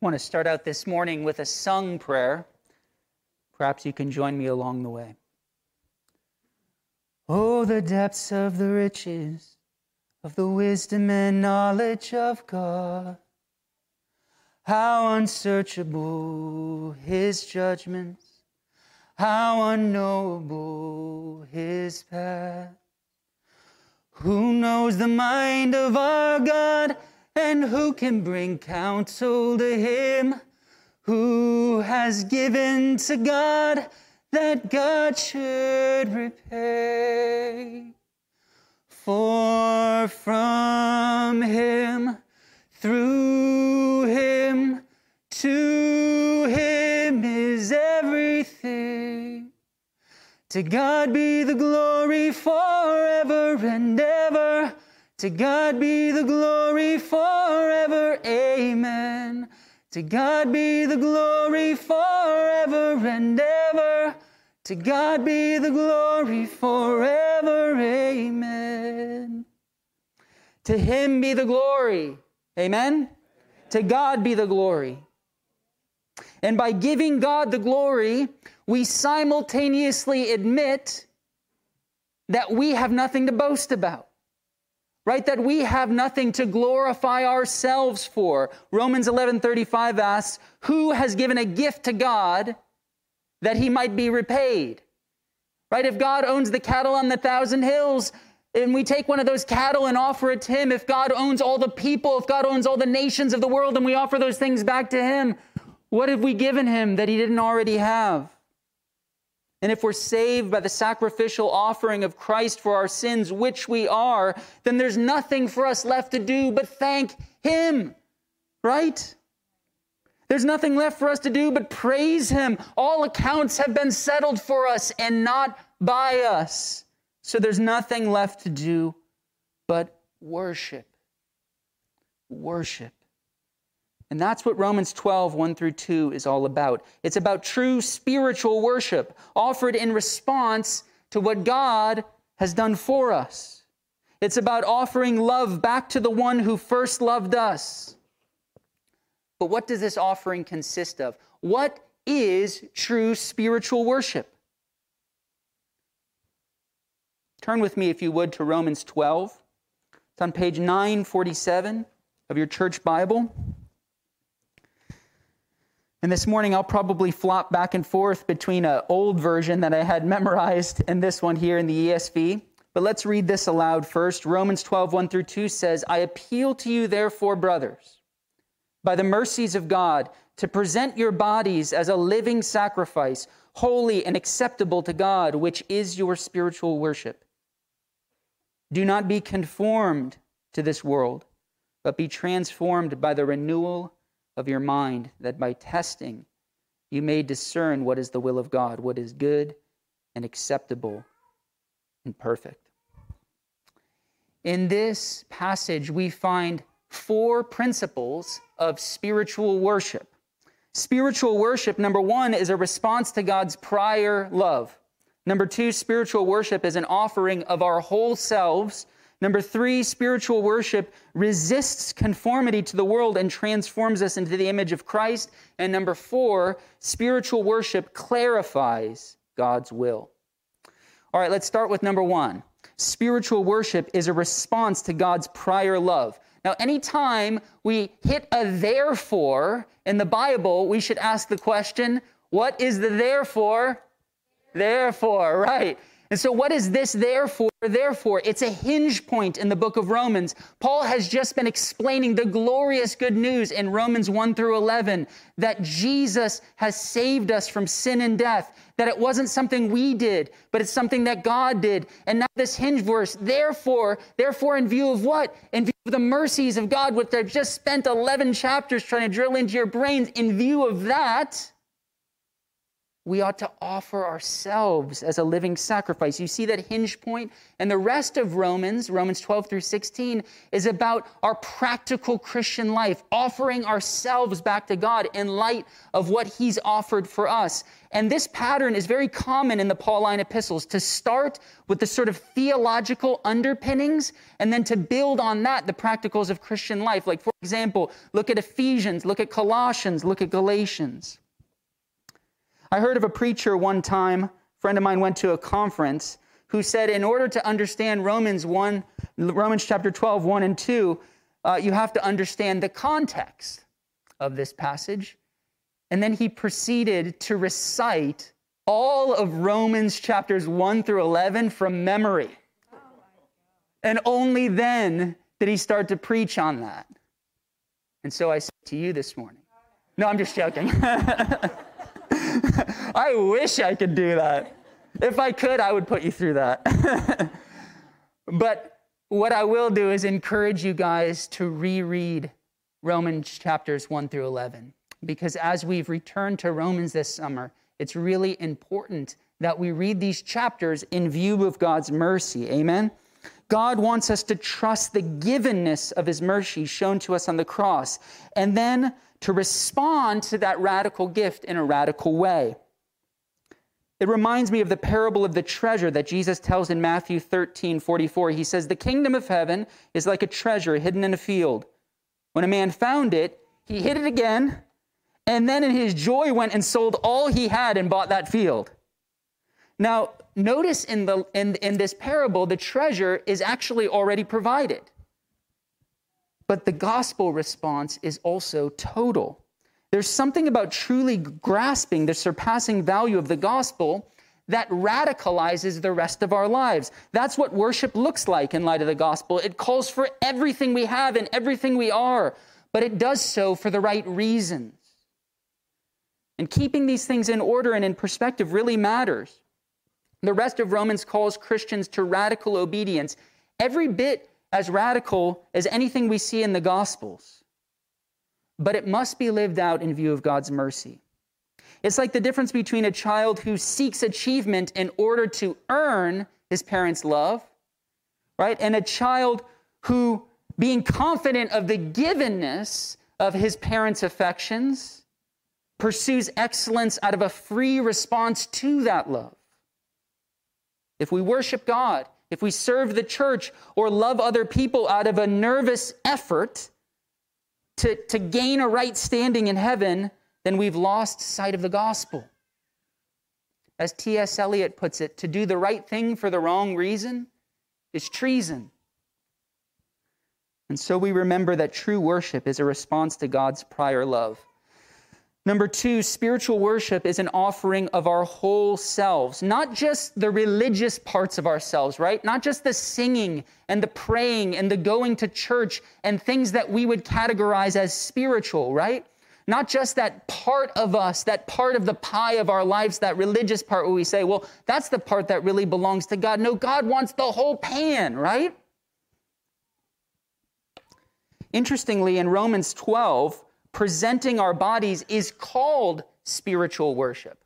I want to start out this morning with a sung prayer. Perhaps you can join me along the way. Oh, the depths of the riches of the wisdom and knowledge of God. How unsearchable his judgments, how unknowable his path. Who knows the mind of our God? And who can bring counsel to him? Who has given to God that God should repay? For from him, through him, to him is everything. To God be the glory forever and ever. To God be the glory forever. Amen. To God be the glory forever and ever. To God be the glory forever. Amen. To Him be the glory. Amen. To God be the glory. And by giving God the glory, we simultaneously admit that we have nothing to boast about right that we have nothing to glorify ourselves for. Romans 11:35 asks who has given a gift to god that he might be repaid? Right if god owns the cattle on the thousand hills and we take one of those cattle and offer it to him if god owns all the people if god owns all the nations of the world and we offer those things back to him what have we given him that he didn't already have and if we're saved by the sacrificial offering of Christ for our sins, which we are, then there's nothing for us left to do but thank Him, right? There's nothing left for us to do but praise Him. All accounts have been settled for us and not by us. So there's nothing left to do but worship. Worship. And that's what Romans 12, 1 through 2 is all about. It's about true spiritual worship offered in response to what God has done for us. It's about offering love back to the one who first loved us. But what does this offering consist of? What is true spiritual worship? Turn with me, if you would, to Romans 12. It's on page 947 of your church Bible. And this morning, I'll probably flop back and forth between an old version that I had memorized and this one here in the ESV. But let's read this aloud first. Romans 12, 1 through 2 says, I appeal to you, therefore, brothers, by the mercies of God, to present your bodies as a living sacrifice, holy and acceptable to God, which is your spiritual worship. Do not be conformed to this world, but be transformed by the renewal of your mind, that by testing you may discern what is the will of God, what is good and acceptable and perfect. In this passage, we find four principles of spiritual worship. Spiritual worship, number one, is a response to God's prior love. Number two, spiritual worship is an offering of our whole selves Number three, spiritual worship resists conformity to the world and transforms us into the image of Christ. And number four, spiritual worship clarifies God's will. All right, let's start with number one. Spiritual worship is a response to God's prior love. Now, anytime we hit a therefore in the Bible, we should ask the question, what is the therefore? Therefore, right. And so, what is this therefore? Therefore, it's a hinge point in the book of Romans. Paul has just been explaining the glorious good news in Romans 1 through 11 that Jesus has saved us from sin and death, that it wasn't something we did, but it's something that God did. And now, this hinge verse, therefore, therefore, in view of what? In view of the mercies of God, which I've just spent 11 chapters trying to drill into your brains, in view of that, we ought to offer ourselves as a living sacrifice. You see that hinge point? And the rest of Romans, Romans 12 through 16, is about our practical Christian life, offering ourselves back to God in light of what He's offered for us. And this pattern is very common in the Pauline epistles to start with the sort of theological underpinnings and then to build on that the practicals of Christian life. Like, for example, look at Ephesians, look at Colossians, look at Galatians. I heard of a preacher one time, a friend of mine went to a conference, who said in order to understand Romans 1, Romans chapter 12, 1 and 2, uh, you have to understand the context of this passage. And then he proceeded to recite all of Romans chapters 1 through 11 from memory. And only then did he start to preach on that. And so I say to you this morning. No, I'm just joking. I wish I could do that. If I could, I would put you through that. but what I will do is encourage you guys to reread Romans chapters 1 through 11. Because as we've returned to Romans this summer, it's really important that we read these chapters in view of God's mercy. Amen? God wants us to trust the givenness of his mercy shown to us on the cross. And then to respond to that radical gift in a radical way. It reminds me of the parable of the treasure that Jesus tells in Matthew 13 44. He says, The kingdom of heaven is like a treasure hidden in a field. When a man found it, he hid it again, and then in his joy went and sold all he had and bought that field. Now, notice in, the, in, in this parable, the treasure is actually already provided. But the gospel response is also total. There's something about truly grasping the surpassing value of the gospel that radicalizes the rest of our lives. That's what worship looks like in light of the gospel. It calls for everything we have and everything we are, but it does so for the right reasons. And keeping these things in order and in perspective really matters. The rest of Romans calls Christians to radical obedience, every bit as radical as anything we see in the Gospels, but it must be lived out in view of God's mercy. It's like the difference between a child who seeks achievement in order to earn his parents' love, right? And a child who, being confident of the givenness of his parents' affections, pursues excellence out of a free response to that love. If we worship God, if we serve the church or love other people out of a nervous effort to, to gain a right standing in heaven, then we've lost sight of the gospel. As T.S. Eliot puts it, to do the right thing for the wrong reason is treason. And so we remember that true worship is a response to God's prior love. Number two, spiritual worship is an offering of our whole selves, not just the religious parts of ourselves, right? Not just the singing and the praying and the going to church and things that we would categorize as spiritual, right? Not just that part of us, that part of the pie of our lives, that religious part where we say, well, that's the part that really belongs to God. No, God wants the whole pan, right? Interestingly, in Romans 12, presenting our bodies is called spiritual worship.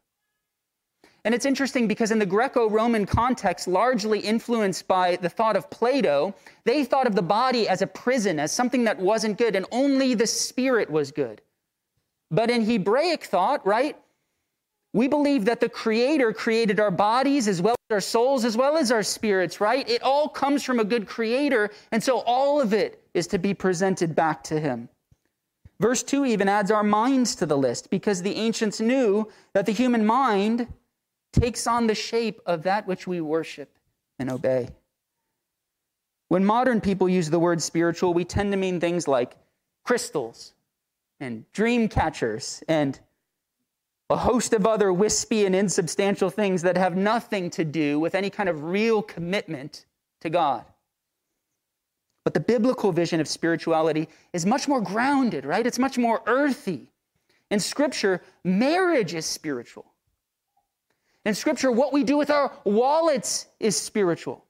And it's interesting because in the Greco Roman context, largely influenced by the thought of Plato, they thought of the body as a prison, as something that wasn't good, and only the spirit was good. But in Hebraic thought, right, we believe that the Creator created our bodies as well as our souls, as well as our spirits, right? It all comes from a good Creator, and so all of it is to be presented back to Him. Verse 2 even adds our minds to the list because the ancients knew that the human mind takes on the shape of that which we worship and obey. When modern people use the word spiritual, we tend to mean things like crystals and dream catchers and a host of other wispy and insubstantial things that have nothing to do with any kind of real commitment to God. But the biblical vision of spirituality is much more grounded, right? It's much more earthy. In Scripture, marriage is spiritual. In Scripture, what we do with our wallets is spiritual.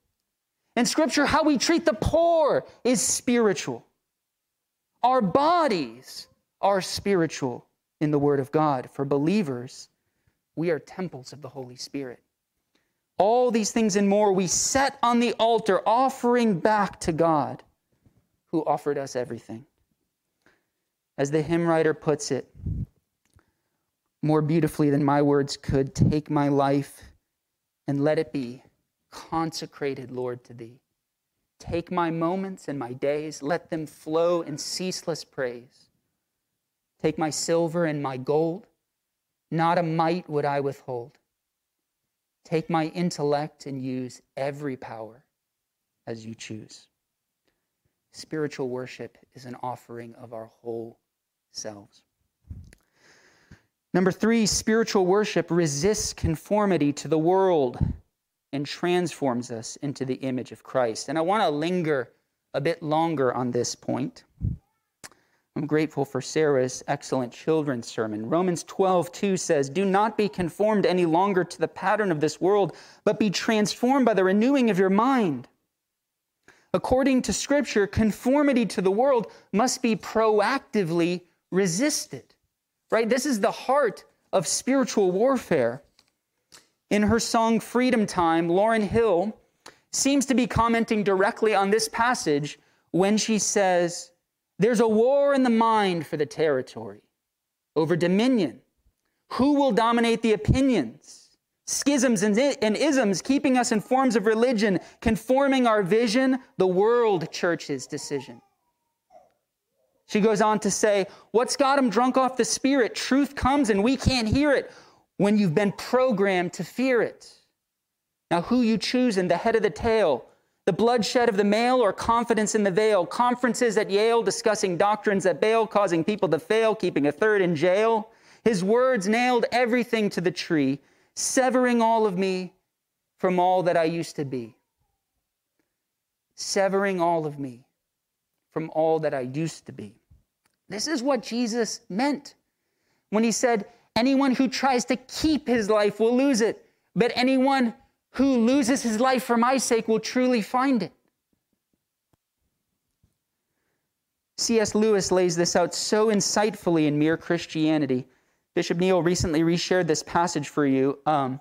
In Scripture, how we treat the poor is spiritual. Our bodies are spiritual in the Word of God for believers We are temples of the Holy Spirit. All these things and more we set on the altar, offering back to God who offered us everything. As the hymn writer puts it, more beautifully than my words could, take my life and let it be consecrated, Lord, to thee. Take my moments and my days, let them flow in ceaseless praise. Take my silver and my gold, not a mite would I withhold. Take my intellect and use every power as you choose. Spiritual worship is an offering of our whole selves. Number three, spiritual worship resists conformity to the world and transforms us into the image of Christ. And I want to linger a bit longer on this point. I'm grateful for Sarah's excellent children's sermon. Romans 12, 2 says, Do not be conformed any longer to the pattern of this world, but be transformed by the renewing of your mind. According to Scripture, conformity to the world must be proactively resisted right? This is the heart of spiritual warfare. In her song Freedom Time, Lauryn Hill seems to be commenting directly on this passage when she says, There's a war in the mind for the territory, over dominion. Who will dominate the opinions? Schisms and isms keeping us in forms of religion, conforming our vision, the world church's decision. She goes on to say, What's got him drunk off the Spirit? Truth comes and we can't hear it when you've been programmed to fear it. Now, who you choose in the head of the tail, the bloodshed of the male or confidence in the veil, conferences at Yale discussing doctrines at Baal, causing people to fail, keeping a third in jail. His words nailed everything to the tree, severing all of me from all that I used to be. Severing all of me from all that I used to be. This is what Jesus meant when he said, Anyone who tries to keep his life will lose it, but anyone who loses his life for my sake will truly find it. C.S. Lewis lays this out so insightfully in Mere Christianity. Bishop Neal recently reshared this passage for you, um,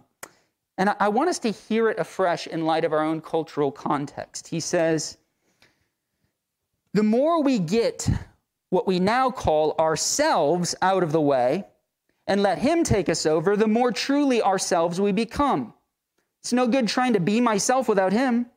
and I, I want us to hear it afresh in light of our own cultural context. He says, The more we get what we now call ourselves out of the way and let Him take us over, the more truly ourselves we become. It's no good trying to be myself without Him.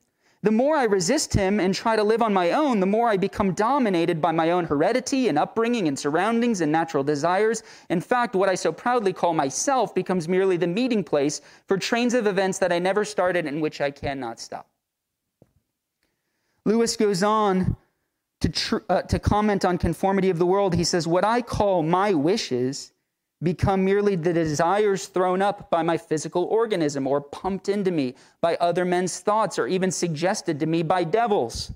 The more I resist Him and try to live on my own, the more I become dominated by my own heredity and upbringing and surroundings and natural desires. In fact, what I so proudly call myself becomes merely the meeting place for trains of events that I never started and which I cannot stop. Lewis goes on to, tr- uh, to comment on conformity of the world, he says, What I call my wishes become merely the desires thrown up by my physical organism or pumped into me by other men's thoughts or even suggested to me by devils.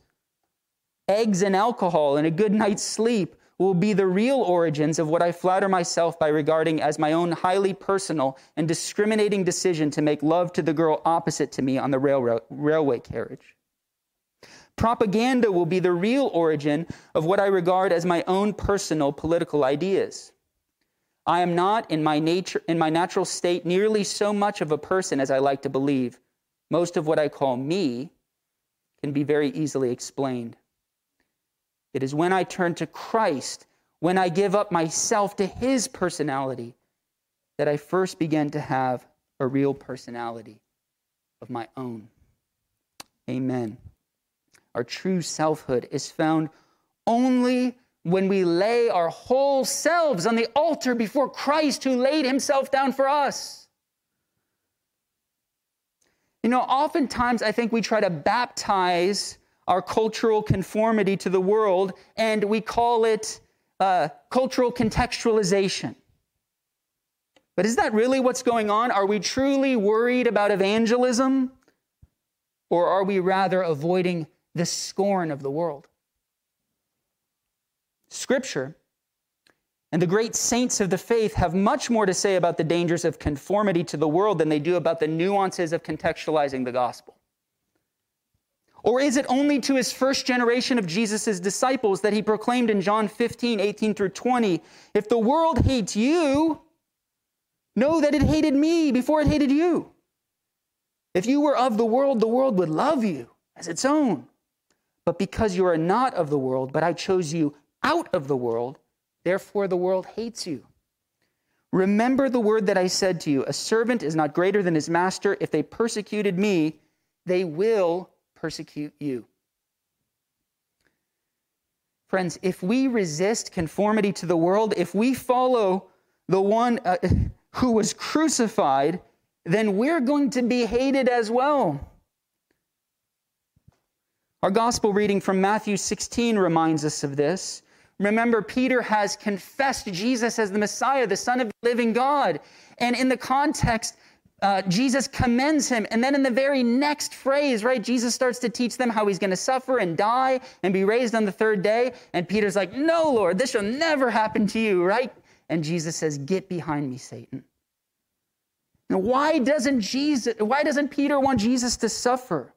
Eggs and alcohol and a good night's sleep will be the real origins of what I flatter myself by regarding as my own highly personal and discriminating decision to make love to the girl opposite to me on the railroad, railway carriage. Propaganda will be the real origin of what I regard as my own personal political ideas. I am not in my nature in my natural state nearly so much of a person as I like to believe. Most of what I call me can be very easily explained. It is when I turn to Christ, when I give up myself to his personality, that I first begin to have a real personality of my own. Amen our true selfhood, is found only when we lay our whole selves on the altar before Christ who laid himself down for us. You know, oftentimes I think we try to baptize our cultural conformity to the world and we call it uh, cultural contextualization. But is that really what's going on? Are we truly worried about evangelism? Or are we rather avoiding the scorn of the world. Scripture and the great saints of the faith have much more to say about the dangers of conformity to the world than they do about the nuances of contextualizing the gospel. Or is it only to his first generation of Jesus' disciples that he proclaimed in John 15, 18 through 20, if the world hates you, Know that it hated me before it hated you. If you were of the world, the world would love you as its own. But because you are not of the world, but I chose you out of the world, therefore the world hates you. Remember the word that I said to you a servant is not greater than his master. If they persecuted me, they will persecute you. Friends, if we resist conformity to the world, if we follow the one uh, who was crucified, then we're going to be hated as well. Our gospel reading from Matthew 16 reminds us of this. Remember, Peter has confessed Jesus as the Messiah, the Son of the living God. And in the context, uh, Jesus commends him. And then in the very next phrase, right, Jesus starts to teach them how he's going to suffer and die and be raised on the third day. And Peter's like, No, Lord, this shall never happen to you, right? And Jesus says, Get behind me, Satan. Now, why doesn't Jesus, why doesn't Peter want Jesus to suffer?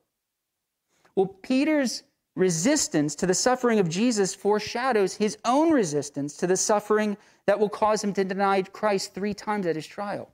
Well, Peter's resistance to the suffering of Jesus foreshadows his own resistance to the suffering that will cause him to deny Christ three times at his trial.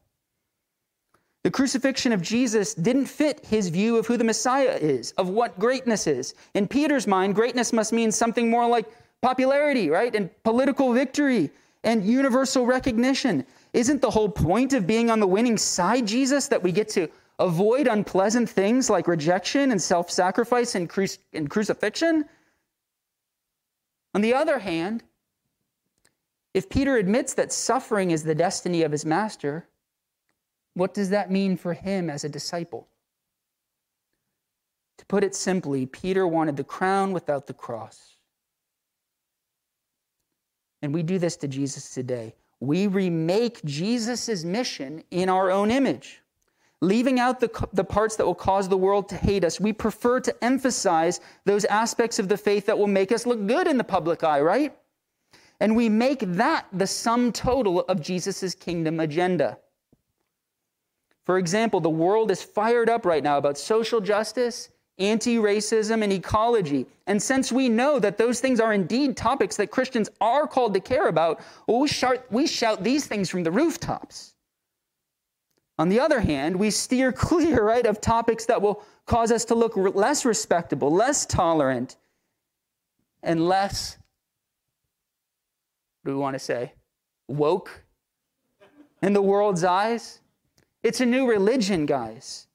The crucifixion of Jesus didn't fit his view of who the Messiah is, of what greatness is. In Peter's mind, greatness must mean something more like popularity, right? And political victory and universal recognition. Isn't the whole point of being on the winning side, Jesus, that we get to avoid unpleasant things like rejection and self sacrifice and, cru- and crucifixion? On the other hand, if Peter admits that suffering is the destiny of his master, what does that mean for him as a disciple? To put it simply, Peter wanted the crown without the cross. And we do this to Jesus today. We remake Jesus' mission in our own image. Leaving out the, the parts that will cause the world to hate us, we prefer to emphasize those aspects of the faith that will make us look good in the public eye, right? And we make that the sum total of Jesus' kingdom agenda. For example, the world is fired up right now about social justice, anti racism, and ecology. And since we know that those things are indeed topics that Christians are called to care about, well, we, shout, we shout these things from the rooftops. On the other hand, we steer clear, right, of topics that will cause us to look less respectable, less tolerant, and less, do we want to say, woke in the world's eyes. It's a new religion, guys.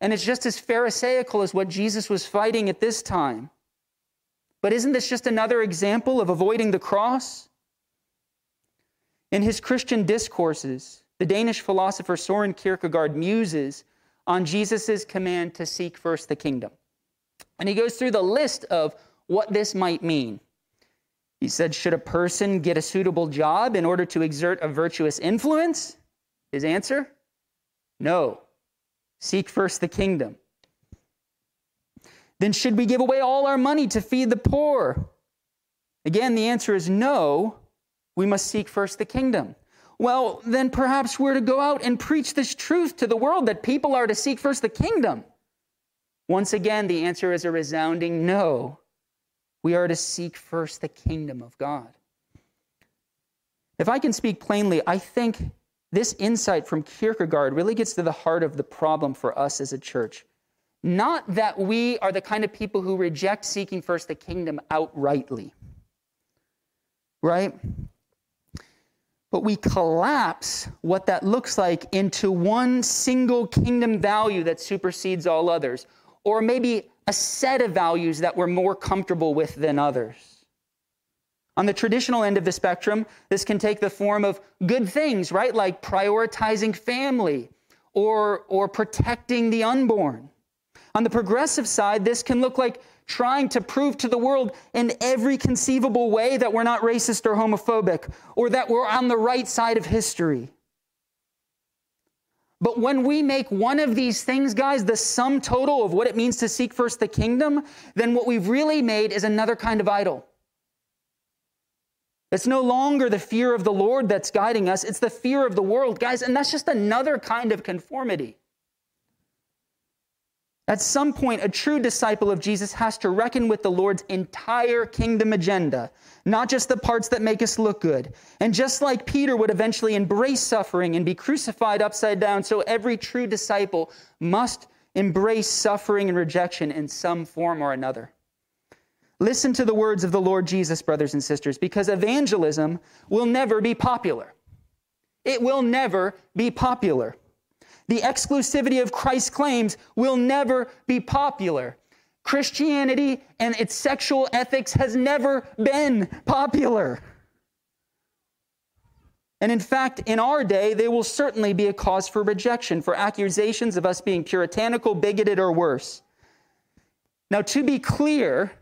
And it's just as Pharisaical as what Jesus was fighting at this time. But isn't this just another example of avoiding the cross? In his Christian discourses, the Danish philosopher Soren Kierkegaard muses on Jesus' command to seek first the kingdom. And he goes through the list of what this might mean. He said, Should a person get a suitable job in order to exert a virtuous influence? His answer no. Seek first the kingdom. Then should we give away all our money to feed the poor? Again, the answer is no. We must seek first the kingdom. Well, then perhaps we're to go out and preach this truth to the world that people are to seek first the kingdom. Once again, the answer is a resounding no. We are to seek first the kingdom of God. If I can speak plainly, I think this insight from Kierkegaard really gets to the heart of the problem for us as a church. Not that we are the kind of people who reject seeking first the kingdom outrightly, right? But we collapse what that looks like into one single kingdom value that supersedes all others, or maybe a set of values that we're more comfortable with than others. On the traditional end of the spectrum, this can take the form of good things, right? Like prioritizing family or, or protecting the unborn. On the progressive side, this can look like trying to prove to the world in every conceivable way that we're not racist or homophobic or that we're on the right side of history. But when we make one of these things, guys, the sum total of what it means to seek first the kingdom, then what we've really made is another kind of idol. It's no longer the fear of the Lord that's guiding us, it's the fear of the world, guys, and that's just another kind of conformity. At some point, a true disciple of Jesus has to reckon with the Lord's entire kingdom agenda, not just the parts that make us look good. And just like Peter would eventually embrace suffering and be crucified upside down, so every true disciple must embrace suffering and rejection in some form or another. Listen to the words of the Lord Jesus, brothers and sisters, because evangelism will never be popular. It will never be popular the exclusivity of Christ's claims will never be popular. Christianity and its sexual ethics has never been popular. And in fact, in our day, they will certainly be a cause for rejection, for accusations of us being puritanical, bigoted, or worse. Now, to be clear,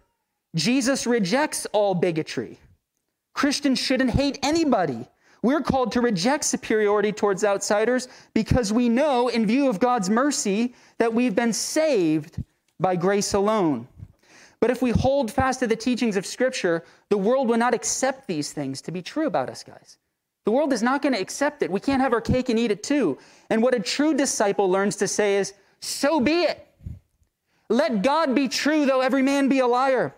Jesus rejects all bigotry. Christians shouldn't hate anybody. We're called to reject superiority towards outsiders because we know, in view of God's mercy, that we've been saved by grace alone. But if we hold fast to the teachings of Scripture, the world will not accept these things to be true about us, guys. The world is not going to accept it. We can't have our cake and eat it too. And what a true disciple learns to say is, so be it. Let God be true, though every man be a liar.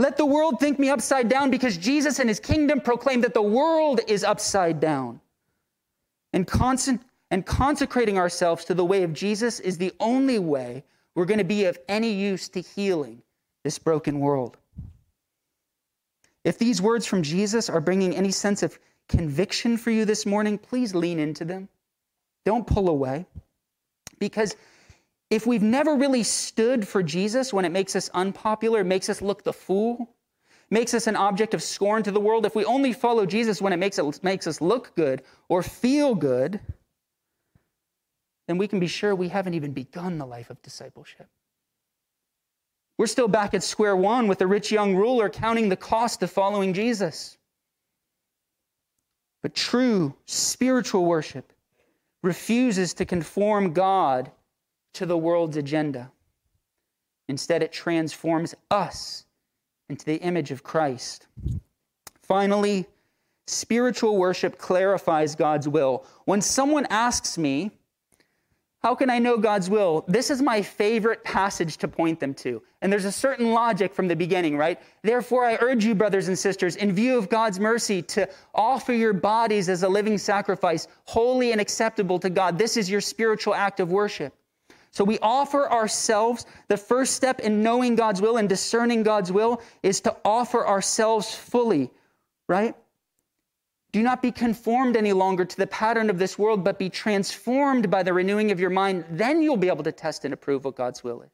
Let the world think me upside down because Jesus and his kingdom proclaim that the world is upside down. And, and consecrating ourselves to the way of Jesus is the only way we're going to be of any use to healing this broken world. If these words from Jesus are bringing any sense of conviction for you this morning, please lean into them. Don't pull away. Because if we've never really stood for Jesus when it makes us unpopular, makes us look the fool, makes us an object of scorn to the world, if we only follow Jesus when it makes, it makes us look good or feel good, then we can be sure we haven't even begun the life of discipleship. We're still back at square one with the rich young ruler counting the cost of following Jesus. But true spiritual worship refuses to conform God to the world's agenda. Instead, it transforms us into the image of Christ. Finally, spiritual worship clarifies God's will. When someone asks me, how can I know God's will? This is my favorite passage to point them to. And there's a certain logic from the beginning, right? Therefore, I urge you, brothers and sisters, in view of God's mercy, to offer your bodies as a living sacrifice, holy and acceptable to God. This is your spiritual act of worship. So we offer ourselves. The first step in knowing God's will and discerning God's will is to offer ourselves fully, right? Do not be conformed any longer to the pattern of this world, but be transformed by the renewing of your mind. Then you'll be able to test and approve what God's will is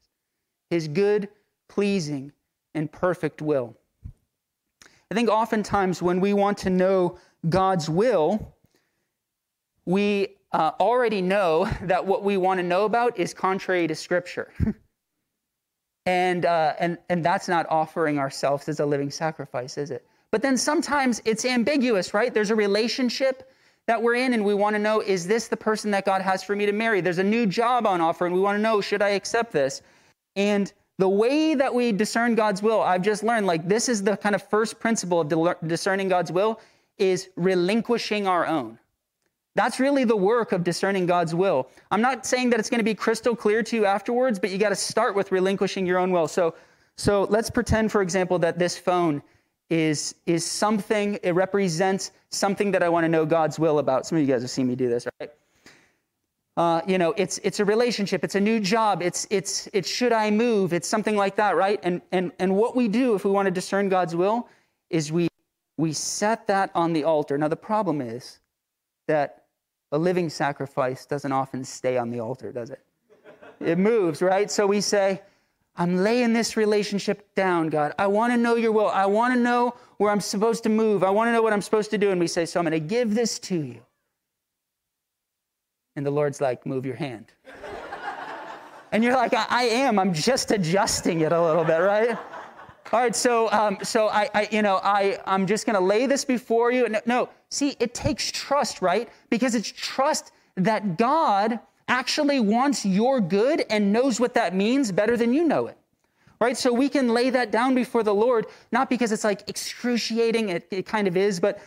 His good, pleasing, and perfect will. I think oftentimes when we want to know God's will, we uh, already know that what we want to know about is contrary to Scripture. and, uh, and, and that's not offering ourselves as a living sacrifice, is it? But then sometimes it's ambiguous, right? There's a relationship that we're in, and we want to know is this the person that God has for me to marry? There's a new job on offer, and we want to know should I accept this? And the way that we discern God's will, I've just learned like this is the kind of first principle of discerning God's will is relinquishing our own. That's really the work of discerning God's will. I'm not saying that it's going to be crystal clear to you afterwards, but you got to start with relinquishing your own will. So, so let's pretend, for example, that this phone is, is something, it represents something that I want to know God's will about. Some of you guys have seen me do this, right? Uh, you know, it's, it's a relationship, it's a new job, it's, it's, it's should I move, it's something like that, right? And, and, and what we do if we want to discern God's will is we, we set that on the altar. Now, the problem is that a living sacrifice doesn't often stay on the altar, does it? It moves, right? So we say, I'm laying this relationship down, God. I want to know your will. I want to know where I'm supposed to move. I want to know what I'm supposed to do. And we say, So I'm going to give this to you. And the Lord's like, Move your hand. and you're like, I, I am. I'm just adjusting it a little bit, right? All right, so um, so I, I, you know I I'm just going to lay this before you. No, no, see, it takes trust, right? Because it's trust that God actually wants your good and knows what that means better than you know it. Right? So we can lay that down before the Lord, not because it's like excruciating, it, it kind of is, but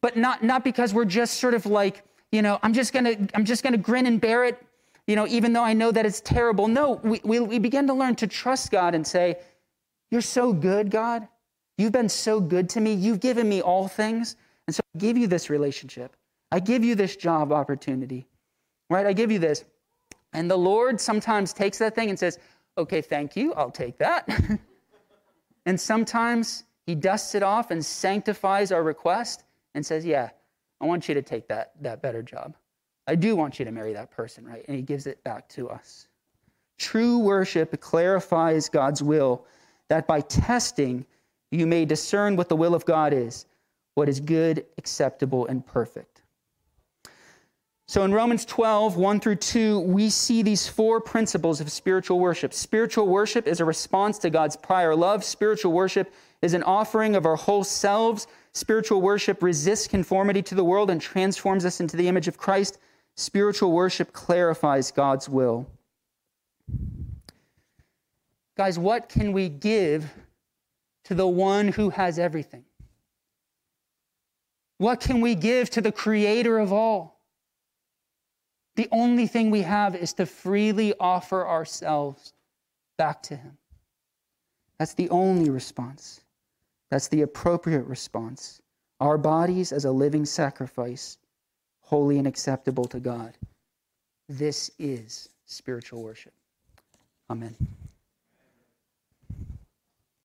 but not not because we're just sort of like, you know, I'm just gonna I'm just gonna grin and bear it you know, even though I know that it's terrible. No, we, we, we begin to learn to trust God and say, You're so good, God. You've been so good to me. You've given me all things. And so I give you this relationship. I give you this job opportunity, right? I give you this. And the Lord sometimes takes that thing and says, Okay, thank you. I'll take that. and sometimes He dusts it off and sanctifies our request and says, Yeah, I want you to take that, that better job. I do want you to marry that person, right? And he gives it back to us. True worship clarifies God's will, that by testing, you may discern what the will of God is, what is good, acceptable, and perfect. So in Romans 12, 1 through 2, we see these four principles of spiritual worship. Spiritual worship is a response to God's prior love. Spiritual worship is an offering of our whole selves. Spiritual worship resists conformity to the world and transforms us into the image of Christ. Spiritual worship clarifies God's will. Guys, what can we give to the one who has everything? What can we give to the creator of all? The only thing we have is to freely offer ourselves back to him. That's the only response. That's the appropriate response. Our bodies as a living sacrifice holy and acceptable to God. This is spiritual worship. Amen.